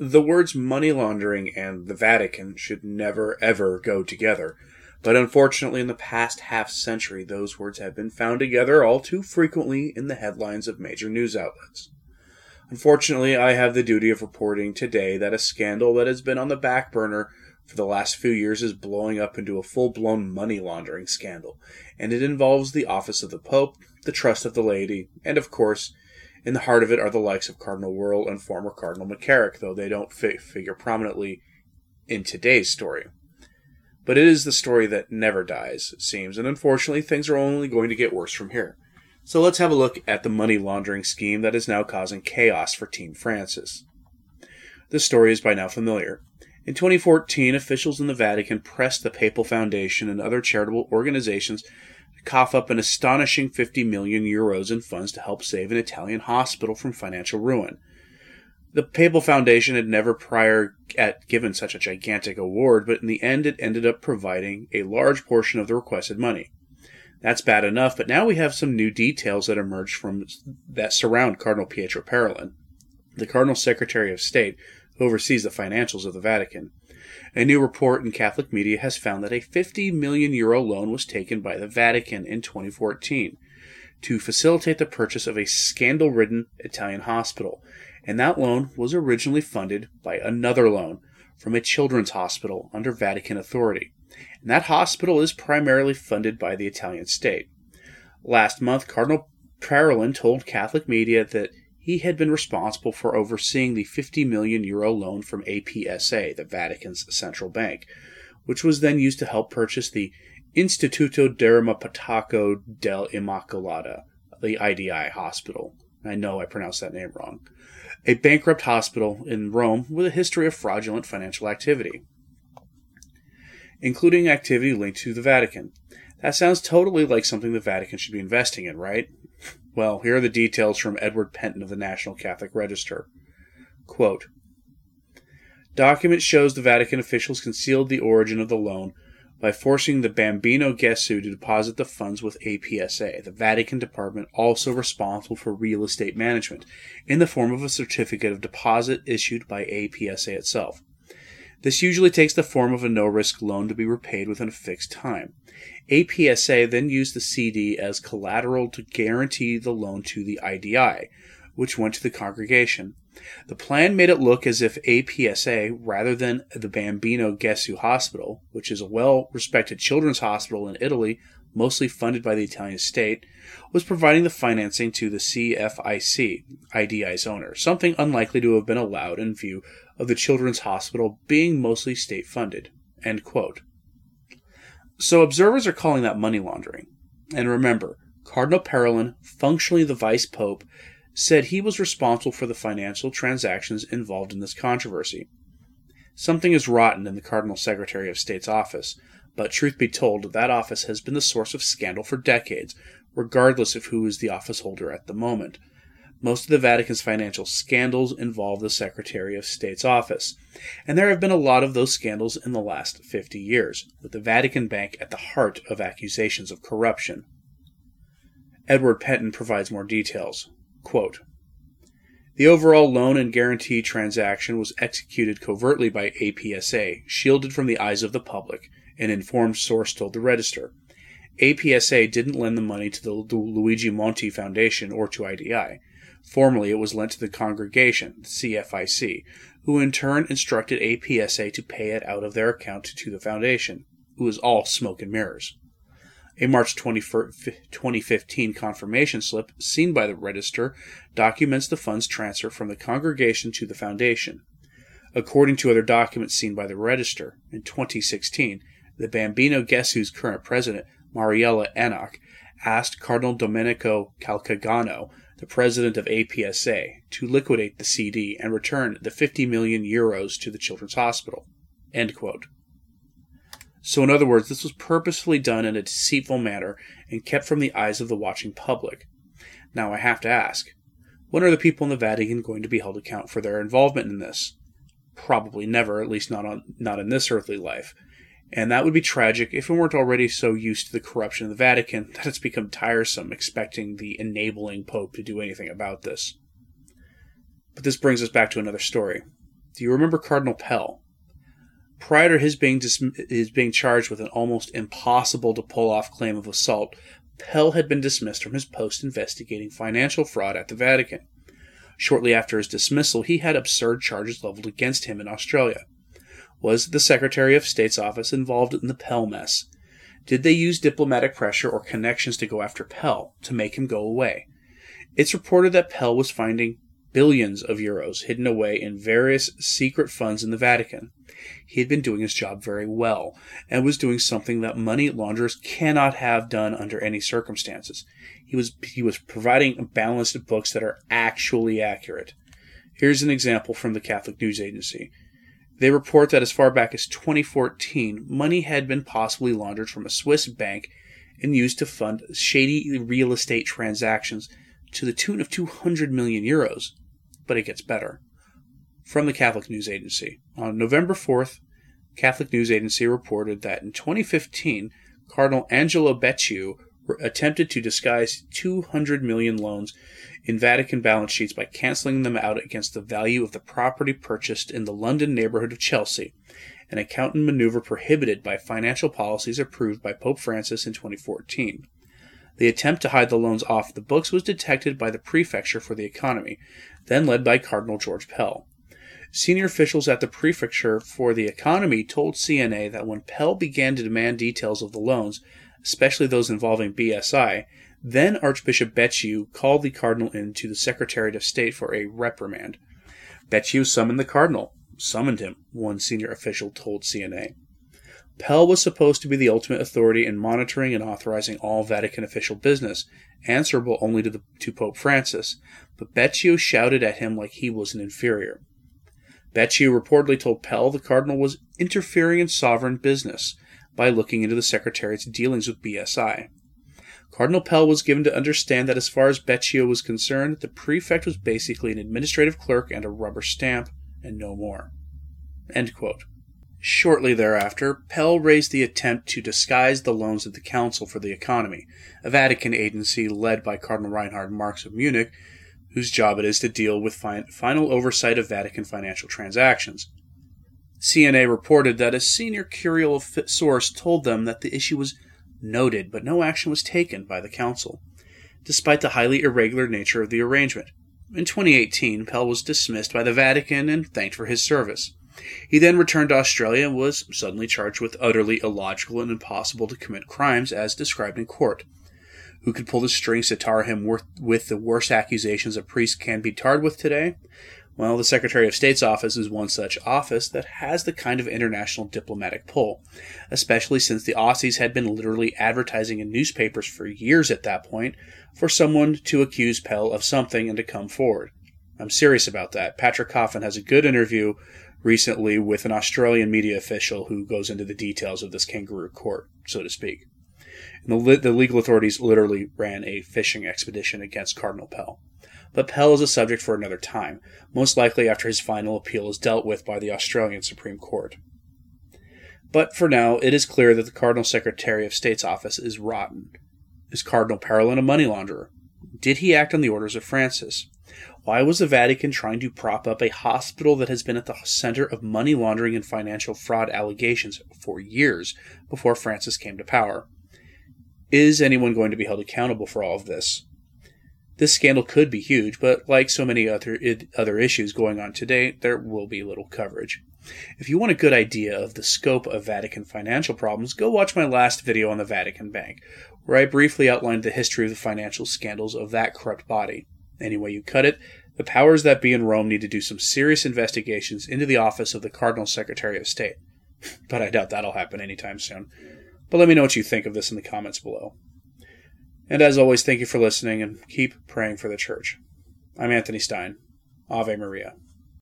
The words money laundering and the Vatican should never ever go together. But unfortunately, in the past half century, those words have been found together all too frequently in the headlines of major news outlets. Unfortunately, I have the duty of reporting today that a scandal that has been on the back burner for the last few years is blowing up into a full blown money laundering scandal, and it involves the office of the Pope, the trust of the laity, and of course, in the heart of it are the likes of Cardinal Wuerl and former Cardinal McCarrick, though they don't fi- figure prominently in today's story. But it is the story that never dies, it seems, and unfortunately, things are only going to get worse from here. So let's have a look at the money laundering scheme that is now causing chaos for Team Francis. This story is by now familiar. In 2014, officials in the Vatican pressed the Papal Foundation and other charitable organizations cough up an astonishing 50 million euros in funds to help save an Italian hospital from financial ruin. The Papal Foundation had never prior at given such a gigantic award, but in the end it ended up providing a large portion of the requested money. That's bad enough, but now we have some new details that emerge from that surround Cardinal Pietro Parolin, the Cardinal Secretary of State who oversees the financials of the Vatican. A new report in Catholic media has found that a 50 million euro loan was taken by the Vatican in 2014 to facilitate the purchase of a scandal ridden Italian hospital and that loan was originally funded by another loan from a children's hospital under Vatican authority. And that hospital is primarily funded by the Italian state. Last month, Cardinal Parolin told Catholic media that he had been responsible for overseeing the 50 million euro loan from APSA, the Vatican's central bank, which was then used to help purchase the Instituto Dermopataco del Immacolata, the IDI hospital. I know I pronounced that name wrong a bankrupt hospital in Rome with a history of fraudulent financial activity, including activity linked to the Vatican. That sounds totally like something the Vatican should be investing in, right? Well, here are the details from Edward Pentin of the National Catholic Register. Quote, Document shows the Vatican officials concealed the origin of the loan by forcing the Bambino Gesù to deposit the funds with APSA, the Vatican department also responsible for real estate management, in the form of a certificate of deposit issued by APSA itself. This usually takes the form of a no risk loan to be repaid within a fixed time. APSA then used the CD as collateral to guarantee the loan to the IDI, which went to the congregation. The plan made it look as if APSA, rather than the Bambino Gesù Hospital, which is a well respected children's hospital in Italy, mostly funded by the Italian state, was providing the financing to the CFIC, IDI's owner, something unlikely to have been allowed in view of the children's hospital being mostly state funded. So observers are calling that money laundering. And remember, Cardinal Parolin, functionally the vice pope, said he was responsible for the financial transactions involved in this controversy. Something is rotten in the Cardinal Secretary of State's office, but truth be told, that office has been the source of scandal for decades, regardless of who is the office holder at the moment. Most of the Vatican's financial scandals involve the Secretary of State's office, and there have been a lot of those scandals in the last 50 years, with the Vatican Bank at the heart of accusations of corruption. Edward Pentin provides more details. Quote, the overall loan and guarantee transaction was executed covertly by APSA, shielded from the eyes of the public, an informed source told the Register. APSA didn't lend the money to the Luigi Monti Foundation or to IDI. Formerly, it was lent to the congregation, the CFIC, who in turn instructed APSA to pay it out of their account to the foundation. It was all smoke and mirrors. A March 2015 confirmation slip seen by the Register documents the funds transfer from the congregation to the foundation. According to other documents seen by the Register, in 2016, the Bambino Gesù's current president, Mariella Enoc, asked Cardinal Domenico Calcagno, the president of APSA, to liquidate the CD and return the 50 million euros to the Children's Hospital. So, in other words, this was purposefully done in a deceitful manner and kept from the eyes of the watching public. Now, I have to ask when are the people in the Vatican going to be held account for their involvement in this? Probably never, at least not on not in this earthly life. And that would be tragic if we weren't already so used to the corruption of the Vatican that it's become tiresome expecting the enabling Pope to do anything about this. But this brings us back to another story. Do you remember Cardinal Pell? Prior to his being, dis- his being charged with an almost impossible to pull off claim of assault, Pell had been dismissed from his post investigating financial fraud at the Vatican. Shortly after his dismissal, he had absurd charges leveled against him in Australia. Was the Secretary of State's office involved in the Pell mess? Did they use diplomatic pressure or connections to go after Pell to make him go away? It's reported that Pell was finding billions of euros hidden away in various secret funds in the Vatican. He had been doing his job very well and was doing something that money launderers cannot have done under any circumstances. He was he was providing balanced books that are actually accurate. Here's an example from the Catholic News Agency. They report that as far back as 2014, money had been possibly laundered from a Swiss bank and used to fund shady real estate transactions to the tune of 200 million euros. But it gets better. From the Catholic News Agency. On November 4th, Catholic News Agency reported that in 2015, Cardinal Angelo Becciu attempted to disguise 200 million loans in Vatican balance sheets by canceling them out against the value of the property purchased in the London neighborhood of Chelsea, an accountant maneuver prohibited by financial policies approved by Pope Francis in 2014. The attempt to hide the loans off the books was detected by the Prefecture for the Economy, then led by Cardinal George Pell. Senior officials at the Prefecture for the Economy told CNA that when Pell began to demand details of the loans, especially those involving BSI, then Archbishop Becciu called the cardinal in to the Secretariat of State for a reprimand. Becciu summoned the cardinal. Summoned him, one senior official told CNA. Pell was supposed to be the ultimate authority in monitoring and authorizing all Vatican official business, answerable only to, the, to Pope Francis, but Becciu shouted at him like he was an inferior. Becciu reportedly told Pell the cardinal was interfering in sovereign business by looking into the Secretariat's dealings with BSI. Cardinal Pell was given to understand that as far as Becciu was concerned, the prefect was basically an administrative clerk and a rubber stamp, and no more. Shortly thereafter, Pell raised the attempt to disguise the loans of the Council for the Economy, a Vatican agency led by Cardinal Reinhard Marx of Munich, whose job it is to deal with fi- final oversight of Vatican financial transactions. CNA reported that a senior curial source told them that the issue was noted, but no action was taken by the Council, despite the highly irregular nature of the arrangement. In 2018, Pell was dismissed by the Vatican and thanked for his service. He then returned to Australia and was suddenly charged with utterly illogical and impossible to commit crimes as described in court. Who could pull the strings to tar him with the worst accusations a priest can be tarred with today? Well, the Secretary of State's office is one such office that has the kind of international diplomatic pull, especially since the Aussies had been literally advertising in newspapers for years at that point for someone to accuse Pell of something and to come forward. I'm serious about that. Patrick Coffin has a good interview recently with an Australian media official who goes into the details of this kangaroo court, so to speak. And the, the legal authorities literally ran a fishing expedition against Cardinal Pell but Pell is a subject for another time, most likely after his final appeal is dealt with by the Australian Supreme Court. But for now, it is clear that the Cardinal Secretary of State's office is rotten. Is Cardinal Parolin a money launderer? Did he act on the orders of Francis? Why was the Vatican trying to prop up a hospital that has been at the center of money laundering and financial fraud allegations for years before Francis came to power? Is anyone going to be held accountable for all of this? This scandal could be huge, but like so many other other issues going on today, there will be little coverage. If you want a good idea of the scope of Vatican financial problems, go watch my last video on the Vatican Bank, where I briefly outlined the history of the financial scandals of that corrupt body. Any way you cut it, the powers that be in Rome need to do some serious investigations into the office of the Cardinal Secretary of State. but I doubt that'll happen anytime soon. But let me know what you think of this in the comments below. And as always, thank you for listening and keep praying for the church. I'm Anthony Stine. Ave Maria.